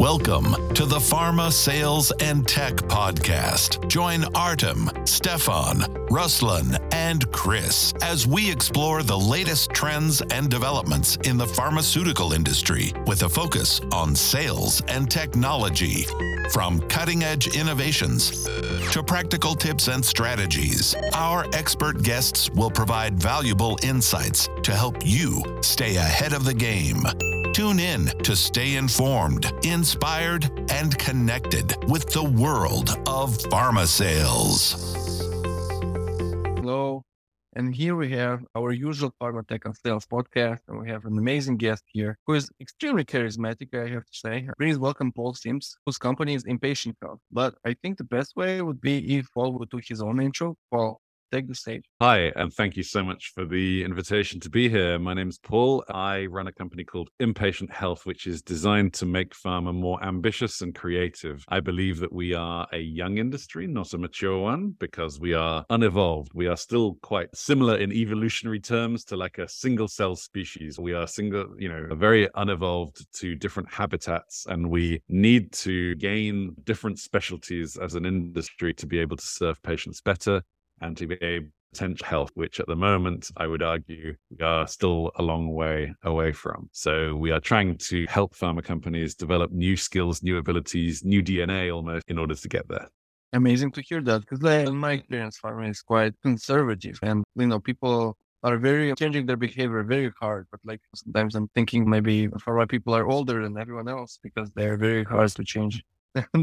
Welcome to the Pharma Sales and Tech Podcast. Join Artem, Stefan, Ruslan, and Chris as we explore the latest trends and developments in the pharmaceutical industry with a focus on sales and technology. From cutting edge innovations to practical tips and strategies, our expert guests will provide valuable insights to help you stay ahead of the game. Tune in to stay informed, inspired, and connected with the world of pharma sales. Hello. And here we have our usual Pharma Tech and Sales podcast. And we have an amazing guest here who is extremely charismatic, I have to say. Please welcome Paul Simms, whose company is Impatient Health. But I think the best way would be if Paul would do his own intro. Paul, take the stage. Hi, and thank you so much for the invitation to be here. My name is Paul. I run a company called Impatient Health, which is designed to make pharma more ambitious and creative. I believe that we are a young industry, not a mature one, because we are unevolved. We are still quite similar in evolutionary terms to like a single cell species. We are single, you know, very unevolved to different habitats, and we need to gain different specialties as an industry to be able to serve patients better and to be able potential health, which at the moment I would argue we are still a long way away from. So we are trying to help pharma companies develop new skills, new abilities, new DNA almost in order to get there. Amazing to hear that because in my experience, pharma is quite conservative and, you know, people are very changing their behavior very hard. But like sometimes I'm thinking maybe pharma people are older than everyone else because they're very hard to change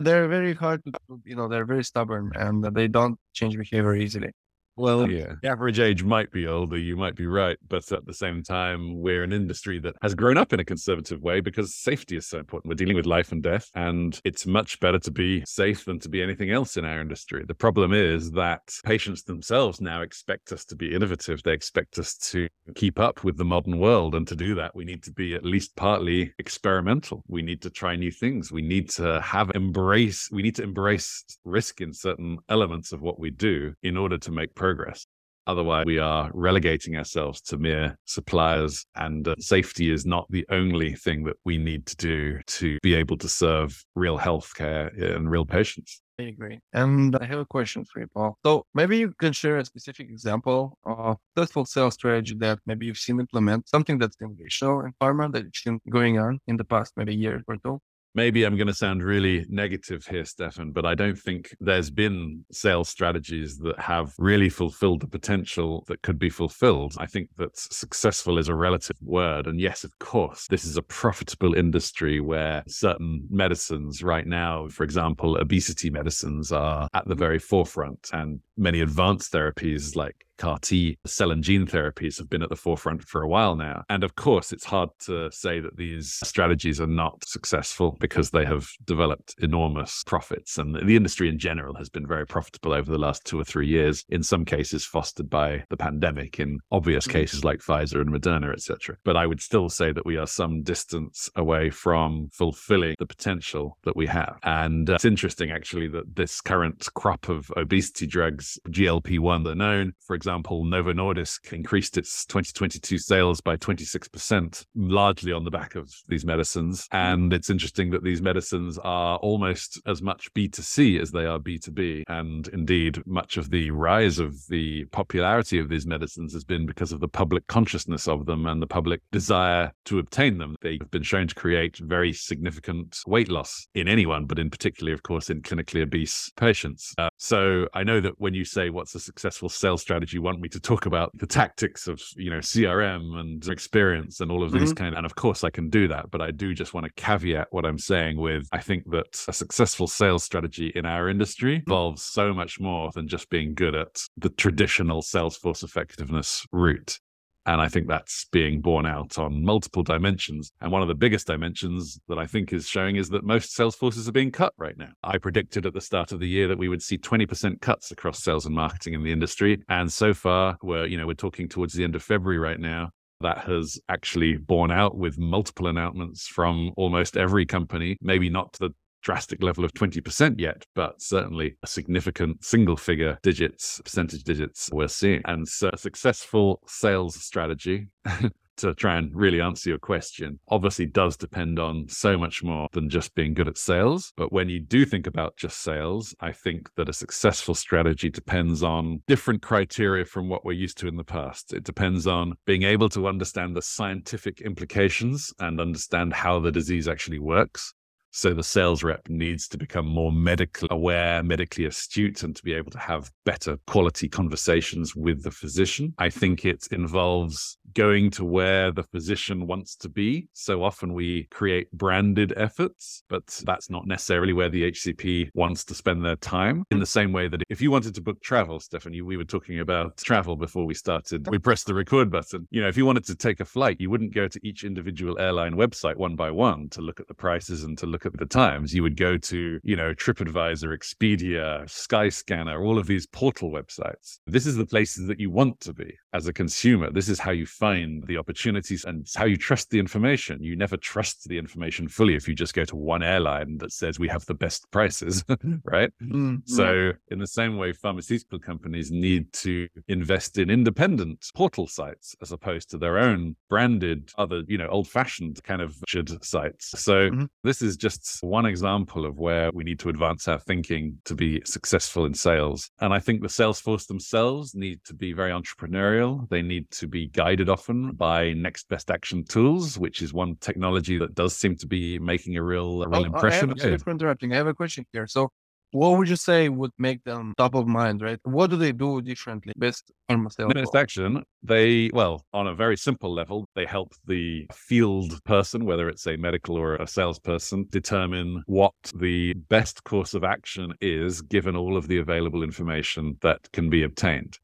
they're, very hard to, you know, they're very stubborn and they don't change behavior easily. Well, yeah, the average age might be older, you might be right. But at the same time, we're an industry that has grown up in a conservative way because safety is so important. We're dealing with life and death, and it's much better to be safe than to be anything else in our industry. The problem is that patients themselves now expect us to be innovative. They expect us to keep up with the modern world. And to do that, we need to be at least partly experimental. We need to try new things. We need to have embrace, we need to embrace risk in certain elements of what we do in order to make progress. Otherwise, we are relegating ourselves to mere suppliers, and uh, safety is not the only thing that we need to do to be able to serve real healthcare and real patients. I agree. And I have a question for you, Paul. So maybe you can share a specific example of successful sales strategy that maybe you've seen implement, something that's innovational in pharma that you've seen going on in the past maybe year or two maybe I'm going to sound really negative here, Stefan, but I don't think there's been sales strategies that have really fulfilled the potential that could be fulfilled. I think that successful is a relative word. And yes, of course, this is a profitable industry where certain medicines right now, for example, obesity medicines are at the mm. very forefront and many advanced therapies like CAR T cell and gene therapies have been at the forefront for a while now. And of course, it's hard to say that these strategies are not successful because they have developed enormous profits. And the industry in general has been very profitable over the last two or three years, in some cases fostered by the pandemic, in obvious mm. cases like Pfizer and Moderna, etc. But I would still say that we are some distance away from fulfilling the potential that we have. And uh, it's interesting, actually, that this current crop of obesity drugs, GLP 1, they're known, for example, example, Novo Nordisk increased its 2022 sales by 26%, largely on the back of these medicines. And it's interesting that these medicines are almost as much B2C as they are B2B. And indeed, much of the rise of the popularity of these medicines has been because of the public consciousness of them and the public desire to obtain them. They have been shown to create very significant weight loss in anyone, but in particularly, of course, in clinically obese patients. Uh, so I know that when you say what's a successful sales strategy, want me to talk about the tactics of you know crm and experience and all of these mm-hmm. kind of, and of course i can do that but i do just want to caveat what i'm saying with i think that a successful sales strategy in our industry mm-hmm. involves so much more than just being good at the traditional sales force effectiveness route and I think that's being borne out on multiple dimensions. And one of the biggest dimensions that I think is showing is that most sales forces are being cut right now. I predicted at the start of the year that we would see 20% cuts across sales and marketing in the industry. And so far, we're, you know, we're talking towards the end of February right now. That has actually borne out with multiple announcements from almost every company, maybe not to the drastic level of 20% yet, but certainly a significant single figure digits, percentage digits we're seeing. And so a successful sales strategy to try and really answer your question, obviously does depend on so much more than just being good at sales. But when you do think about just sales, I think that a successful strategy depends on different criteria from what we're used to in the past. It depends on being able to understand the scientific implications and understand how the disease actually works. So the sales rep needs to become more medically aware, medically astute, and to be able to have better quality conversations with the physician. I think it involves going to where the physician wants to be. So often we create branded efforts, but that's not necessarily where the HCP wants to spend their time. In the same way that if you wanted to book travel, Stephanie, we were talking about travel before we started. We pressed the record button. You know, if you wanted to take a flight, you wouldn't go to each individual airline website one by one to look at the prices and to look at the times, you would go to, you know, TripAdvisor, Expedia, Skyscanner, all of these portal websites. This is the places that you want to be as a consumer. This is how you find the opportunities and how you trust the information. You never trust the information fully if you just go to one airline that says we have the best prices, right? Mm-hmm. So, in the same way, pharmaceutical companies need to invest in independent portal sites as opposed to their own branded, other, you know, old fashioned kind of sites. So, mm-hmm. this is just just one example of where we need to advance our thinking to be successful in sales. And I think the sales force themselves need to be very entrepreneurial. They need to be guided often by next best action tools, which is one technology that does seem to be making a real, a real oh, impression. I have, interrupting. I have a question here. So what would you say would make them top of mind, right? What do they do differently? Best pharmaceutical. Next action, they, well, on a very simple level, they help the field person, whether it's a medical or a salesperson, determine what the best course of action is given all of the available information that can be obtained.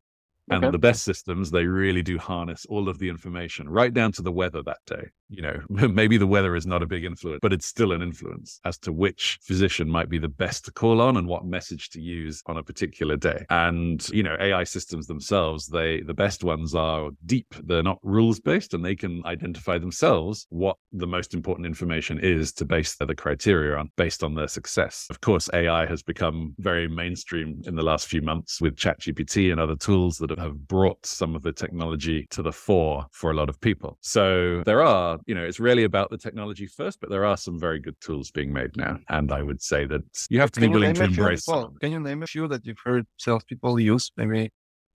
And okay. the best systems, they really do harness all of the information right down to the weather that day you know, maybe the weather is not a big influence, but it's still an influence as to which physician might be the best to call on and what message to use on a particular day. And, you know, AI systems themselves, they, the best ones are deep. They're not rules based and they can identify themselves what the most important information is to base the criteria on based on their success. Of course, AI has become very mainstream in the last few months with ChatGPT and other tools that have brought some of the technology to the fore for a lot of people. So there are you know, it's really about the technology first, but there are some very good tools being made now. And I would say that you have to can be willing to embrace well, Can you name a few that you've heard salespeople use? Maybe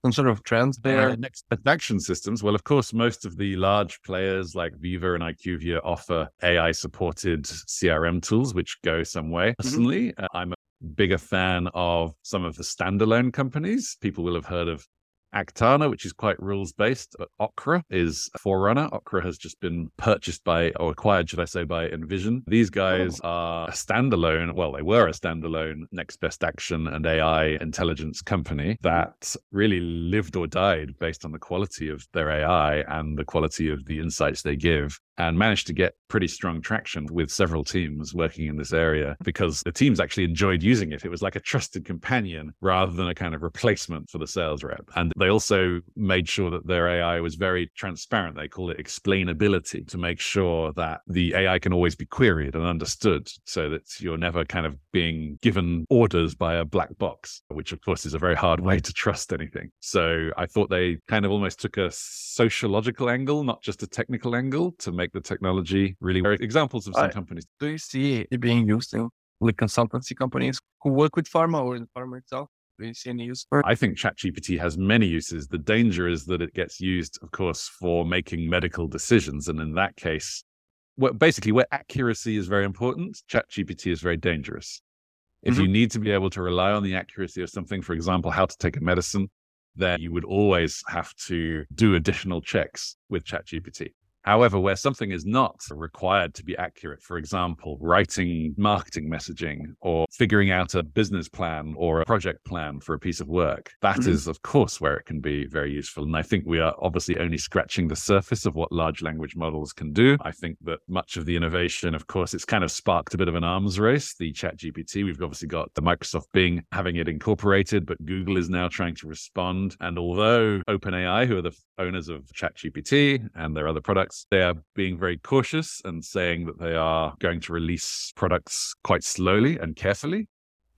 some sort of trends there? Uh, next action systems. Well, of course, most of the large players like Veeva and IQVIA offer AI supported CRM tools, which go some way. Mm-hmm. Personally, mm-hmm. uh, I'm a bigger fan of some of the standalone companies. People will have heard of Aktana, which is quite rules based. Uh, Okra is a Forerunner. Okra has just been purchased by, or acquired, should I say, by Envision. These guys oh. are a standalone, well, they were a standalone next best action and AI intelligence company that really lived or died based on the quality of their AI and the quality of the insights they give and managed to get pretty strong traction with several teams working in this area because the teams actually enjoyed using it. It was like a trusted companion rather than a kind of replacement for the sales rep. And they also made sure that their AI was very transparent. They call it explainability to make sure that the AI can always be queried and understood so that you're never kind of being given orders by a black box, which of course is a very hard way to trust anything. So I thought they kind of almost took a sociological angle, not just a technical angle to make the technology really. Examples of some I, companies. Do you see it being used in like consultancy companies who work with pharma or in pharma itself? Do you see any use for it? I think ChatGPT has many uses. The danger is that it gets used, of course, for making medical decisions. And in that case, well, basically, where accuracy is very important, ChatGPT is very dangerous. If mm-hmm. you need to be able to rely on the accuracy of something, for example, how to take a medicine, then you would always have to do additional checks with ChatGPT. However, where something is not required to be accurate, for example, writing marketing messaging or figuring out a business plan or a project plan for a piece of work, that mm-hmm. is, of course, where it can be very useful. And I think we are obviously only scratching the surface of what large language models can do. I think that much of the innovation, of course, it's kind of sparked a bit of an arms race. The chat GPT, we've obviously got the Microsoft Bing having it incorporated, but Google is now trying to respond. And although OpenAI, who are the owners of ChatGPT and their other products, products. They are being very cautious and saying that they are going to release products quite slowly and carefully.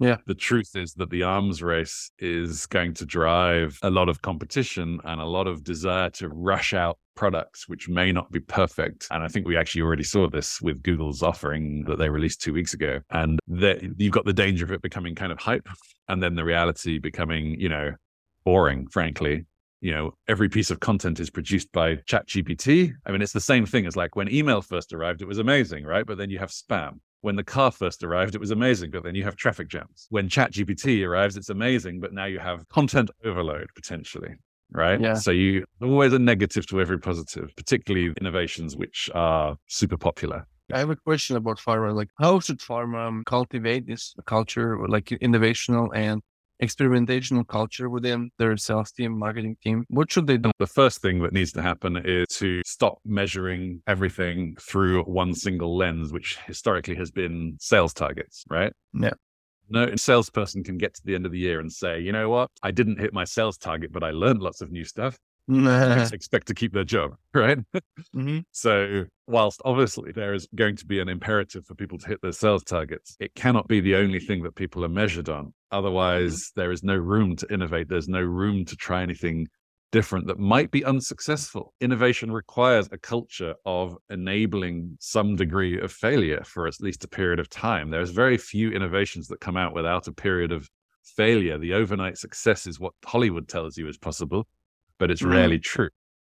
Yeah. The truth is that the arms race is going to drive a lot of competition and a lot of desire to rush out products which may not be perfect. And I think we actually already saw this with Google's offering that they released two weeks ago. And that you've got the danger of it becoming kind of hype and then the reality becoming, you know, boring, frankly. You know, every piece of content is produced by ChatGPT. I mean, it's the same thing as like when email first arrived, it was amazing, right? But then you have spam. When the car first arrived, it was amazing, but then you have traffic jams. When ChatGPT arrives, it's amazing, but now you have content overload potentially right? Yeah. So you always a negative to every positive, particularly innovations which are super popular. I have a question about pharma. Like, how should pharma cultivate this culture, like innovational and experimentational culture within their sales team, marketing team? What should they do? The first thing that needs to happen is to stop measuring everything through one single lens, which historically has been sales targets, right? Yeah. No salesperson can get to the end of the year and say, you know what? I didn't hit my sales target, but I learned lots of new stuff. expect to keep their job, right? hmm So, whilst obviously there is going to be an imperative for people to hit their sales targets, it cannot be the only thing that people are measured on. Otherwise, there is no room to innovate. There's no room to try anything different that might be unsuccessful. Innovation requires a culture of enabling some degree of failure for at least a period of time. There's very few innovations that come out without a period of failure. The overnight success is what Hollywood tells you is possible, but it's Mm. rarely true.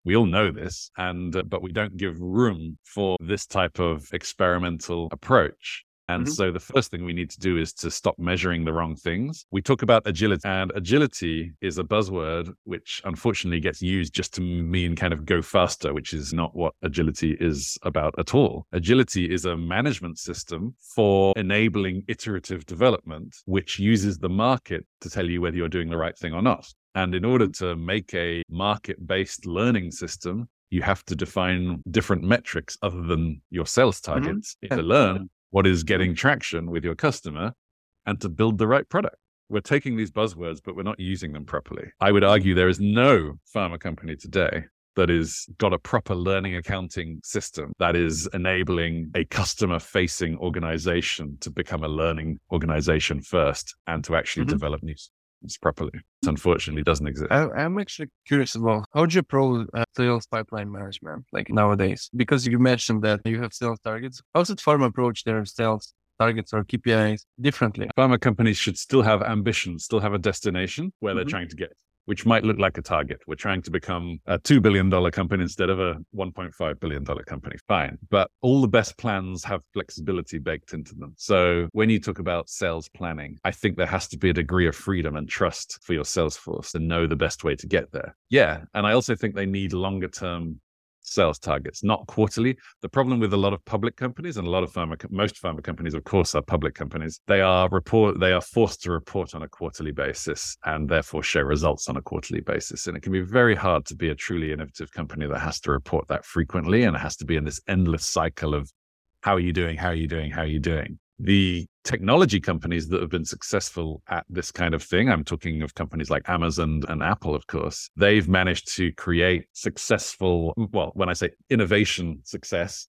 We all know this, and uh, but we don't give room for this type of experimental approach. And Mhm. so the first thing we need to do is to stop measuring the wrong things. We talk about agility, and agility is a buzzword which unfortunately gets used just to mean kind of go faster, which is not what agility is about at all. Agility is a management system for enabling iterative development, which uses the market to tell you whether you're doing the right thing or not. And in order to make a market based learning system, you have to define different metrics other than your sales targets to learn what is getting traction with your customer and to build the right product. We're taking these buzzwords, but we're not using them properly. I would argue there is no pharma company today that is got a proper learning accounting system that is enabling a customer facing organization to become a learning organization first and to actually Mhm. develop new properly. It unfortunately doesn't exist. I, I'm actually curious about how do you approach uh, sales pipeline management like nowadays? Because you mentioned that you have sales targets. How does pharma approach their sales targets or KPIs differently? Pharma companies should still have ambition, still have a destination where they're Mhm. trying to get, which might look like a target. We're trying to become a $2 billion company instead of a $1.5 billion company. Fine. But all the best plans have flexibility baked into them. So when you talk about sales planning, I think there has to be a degree of freedom and trust for your sales force to know the best way to get there. Yeah. And I also think they need longer term sales targets, not quarterly. The problem with a lot of public companies and a lot of pharma, most pharma companies, of course, are public companies. They are report, they are forced to report on a quarterly basis and therefore show results on a quarterly basis. And it can be very hard to be a truly innovative company that has to report that frequently and it has to be in this endless cycle of how are you doing? How are you doing? How are you doing? The technology companies that have been successful at this kind of thing, I'm talking of companies like Amazon and Apple, of course, they've managed to create successful, well, when I say innovation success,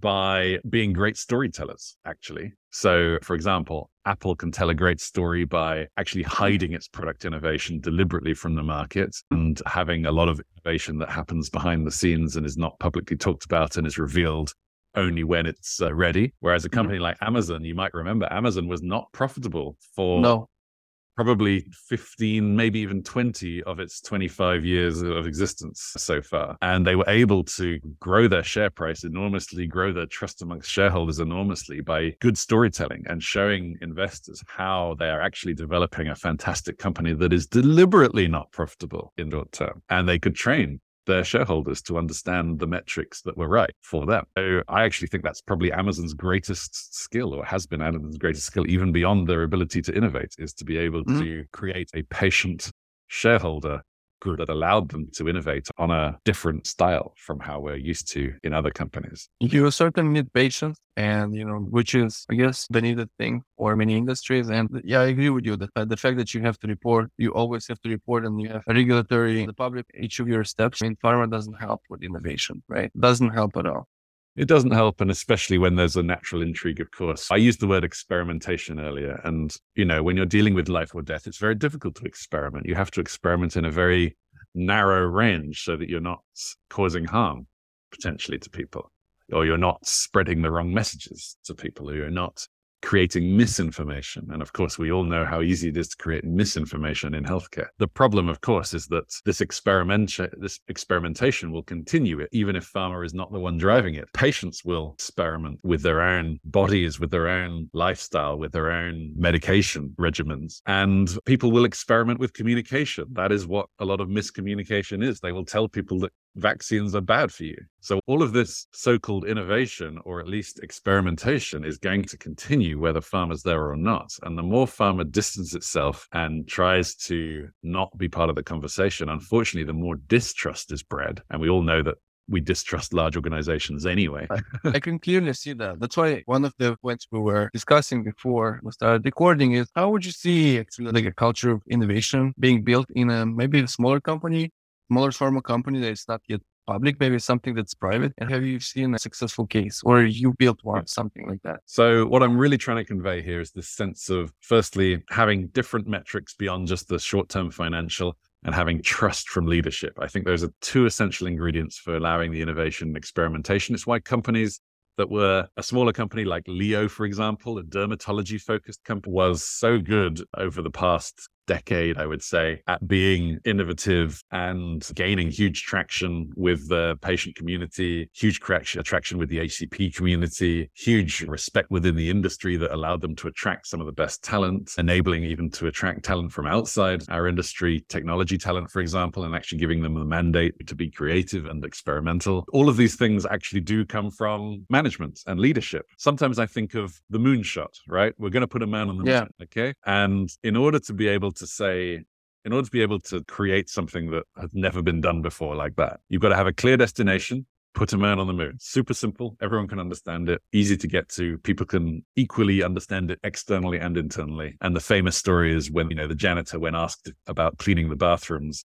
by being great storytellers, actually. So, for example, Apple can tell a great story by actually hiding its product innovation deliberately from the market and having a lot of innovation that happens behind the scenes and is not publicly talked about and is revealed only when it's uh, ready. Whereas a company like Amazon, you might remember, Amazon was not profitable for No. probably 15, maybe even 20 of its 25 years of existence so far. And they were able to grow their share price enormously, grow their trust amongst shareholders enormously by good storytelling and showing investors how they are actually developing a fantastic company that is deliberately not profitable in the short term. And they could train their shareholders to understand the metrics that were right for them. So I actually think that's probably Amazon's greatest skill or has been Amazon's greatest skill, even beyond their ability to innovate, is to be able Mhm. to create a patient shareholder group that allowed them to innovate on a different style from how we're used to in other companies. You certainly need patience and, you know, which is, I guess, the needed thing for many industries. And yeah, I agree with you that uh, the fact that you have to report, you always have to report and you have regulatory, the public, each of your steps in pharma doesn't help with innovation, right? Doesn't help at all. It doesn't help, and especially when there's a natural intrigue, of course. I used the word experimentation earlier. And, you know, when you're dealing with life or death, it's very difficult to experiment. You have to experiment in a very narrow range so that you're not causing harm potentially to people, or you're not spreading the wrong messages to people, or you're not creating misinformation. And of course, we all know how easy it is to create misinformation in healthcare. The problem, of course, is that this experiment, this experimentation will continue even if pharma is not the one driving it. Patients will experiment with their own bodies, with their own lifestyle, with their own medication regimens. And people will experiment with communication. That is what a lot of miscommunication is. They will tell people that vaccines are bad for you. So all of this so-called innovation or at least experimentation is going to continue whether pharma's there or not. And the more pharma distances itself and tries to not be part of the conversation, unfortunately, the more distrust is bred. And we all know that we distrust large organizations anyway. I can clearly see that. That's why one of the points we were discussing before we started recording is how would you see actually like a culture of innovation being built in a maybe a smaller company smaller pharma company that is not yet public, maybe something that's private? And have you seen a successful case or you built one, something like that? So, what I'm really trying to convey here is this sense of, firstly, having different metrics beyond just the short term financial and having trust from leadership. I think those are two essential ingredients for allowing the innovation and experimentation. It's why companies that were a smaller company like Leo, for example, a dermatology focused company, was so good over the past decade, I would say, at being innovative and gaining huge traction with the patient community, huge attraction with the HCP community, huge respect within the industry that allowed them to attract some of the best talent, enabling even to attract talent from outside our industry, technology talent, for example, and actually giving them the mandate to be creative and experimental. All of these things actually do come from management and leadership. Sometimes I think of the moonshot, right? We're going to put a man on the yeah. moon, okay? And in order to be able to say, in order to be able to create something that has never been done before like that, you've got to have a clear destination, put a man on the moon. Super simple. Everyone can understand it. Easy to get to. People can equally understand it externally and internally. And the famous story is when, you know, the janitor, when asked about cleaning the bathrooms,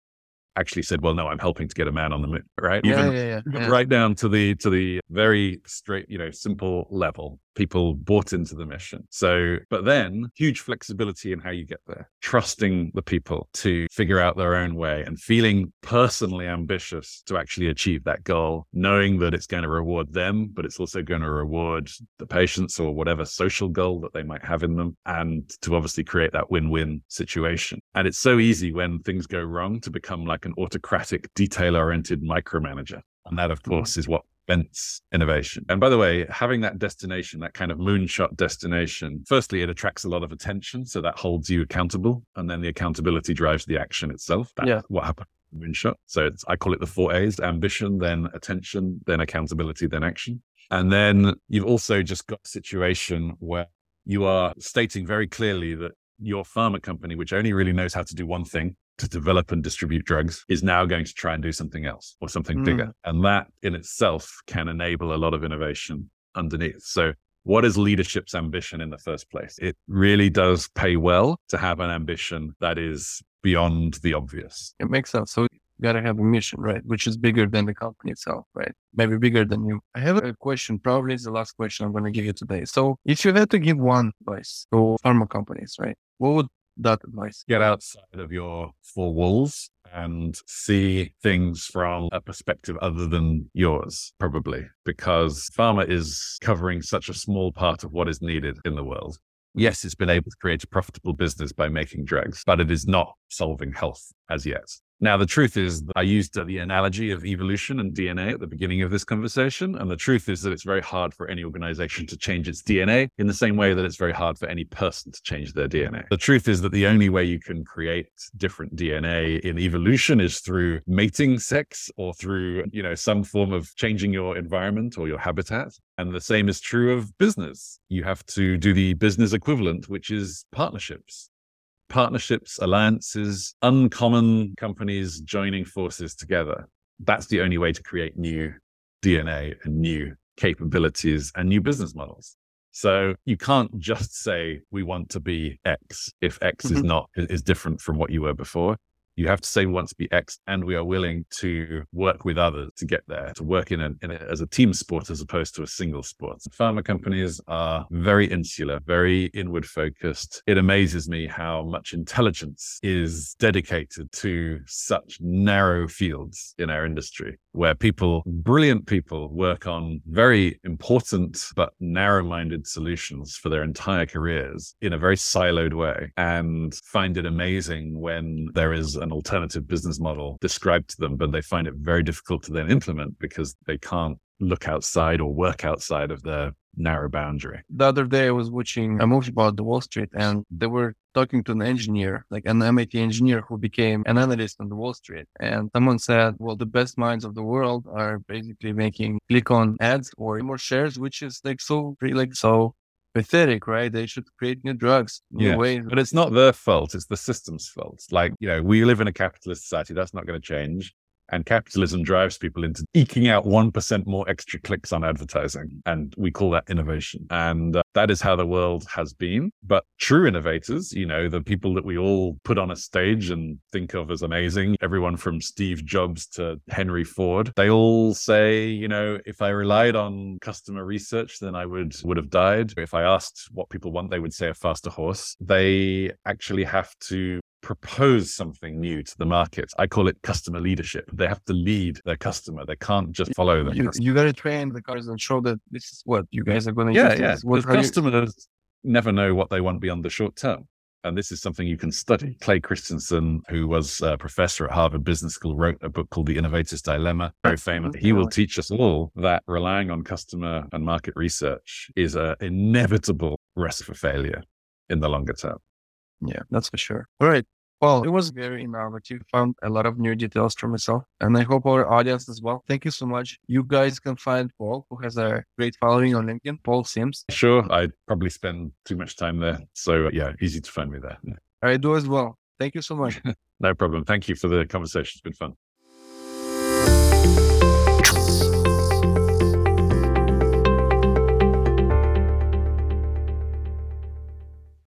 actually said, "Well, no, I'm helping to get a man on the moon." Right? Yeah, Even yeah, yeah, right down to the to the very straight, you know, simple level people bought into the mission. So, but then huge flexibility in how you get there, trusting the people to figure out their own way and feeling personally ambitious to actually achieve that goal, knowing that it's going to reward them, but it's also going to reward the patients or whatever social goal that they might have in them, and to obviously create that win win situation. And it's so easy when things go wrong to become like an autocratic, detail oriented micromanager. And that, of mm. course, is what Vents innovation. And by the way, having that destination, that kind of moonshot destination, firstly, it attracts a lot of attention. So that holds you accountable. And then the accountability drives the action itself. That's yeah. what happened moonshot. So I call it the four A's ambition, then attention, then accountability, then action. And then you've also just got a situation where you are stating very clearly that your pharma company, which only really knows how to do one thing, to develop and distribute drugs is now going to try and do something else or something mm. bigger. And that in itself can enable a lot of innovation underneath. So what is leadership's ambition in the first place? It really does pay well to have an ambition that is beyond the obvious. It makes sense. So you got to have a mission, right? Which is bigger than the company itself, right? Maybe bigger than you. I have a question. Probably it's the last question I'm going to give you today. So if you had to give one advice to pharma companies, right? What would that advice. Get outside of your four walls and see things from a perspective other than yours, probably, because pharma is covering such a small part of what is needed in the world. Yes, it's been able to create a profitable business by making drugs, but it is not solving health as yet. Now, the truth is, I used uh, the analogy of evolution and DNA at the beginning of this conversation. And the truth is that it's very hard for any organization to change its DNA in the same way that it's very hard for any person to change their DNA. The truth is that the only way you can create different DNA in evolution is through mating sex or through, you know, some form of changing your environment or your habitat. And the same is true of business. You have to do the business equivalent, which is partnerships partnerships, alliances, uncommon companies joining forces together. That's the only way to create new DNA and new capabilities and new business models. So you can't just say we want to be X if X mm-hmm. is not is different from what you were before. You have to say we want to be X and we are willing to work with others to get there, to work in, a, in a, as a team sport as opposed to a single sport. Pharma companies are very insular, very inward focused. It amazes me how much intelligence is dedicated to such narrow fields in our industry where people, brilliant people, work on very important but narrow minded solutions for their entire careers in a very siloed way and find it amazing when there is an alternative business model described to them, but they find it very difficult to then implement because they can't look outside or work outside of their narrow boundary. The other day, I was watching a movie about the Wall Street, and they were talking to an engineer, like an MIT engineer who became an analyst on the Wall Street. And someone said, well, the best minds of the world are basically making click on ads or more shares, which is like so, like so pathetic, right? They should create new drugs, new yeah. ways. But it's not their fault. It's the system's fault. Like, you know, we live in a capitalist society. That's not going to change. And capitalism drives people into eking out 1% more extra clicks on advertising. And we call that innovation. And uh, that is how the world has been. But true innovators, you know, the people that we all put on a stage and think of as amazing, everyone from Steve Jobs to Henry Ford, they all say, you know, if I relied on customer research, then I would would have died. If I asked what people want, they would say a faster horse. They actually have to propose something new to the market. I call it customer leadership. They have to lead their customer. They can't just follow them. You, you got to train the cars and show that this is what you guys are going to yeah, use. Yeah, What, customers you... never know what they want beyond the short term. And this is something you can study. Clay Christensen, who was a professor at Harvard Business School, wrote a book called The Innovator's Dilemma, very famous. He will teach us all that relying on customer and market research is an inevitable recipe for failure in the longer term. Yeah, that's for sure. All right. Well, it was very innovative. Found a lot of new details for myself, and I hope our audience as well. Thank you so much. You guys can find Paul, who has a great following on LinkedIn, Paul Simms. Sure, I probably spend too much time there, so uh, yeah, easy to find me there. I do as well. Thank you so much. no problem. Thank you for the conversation. It's been fun.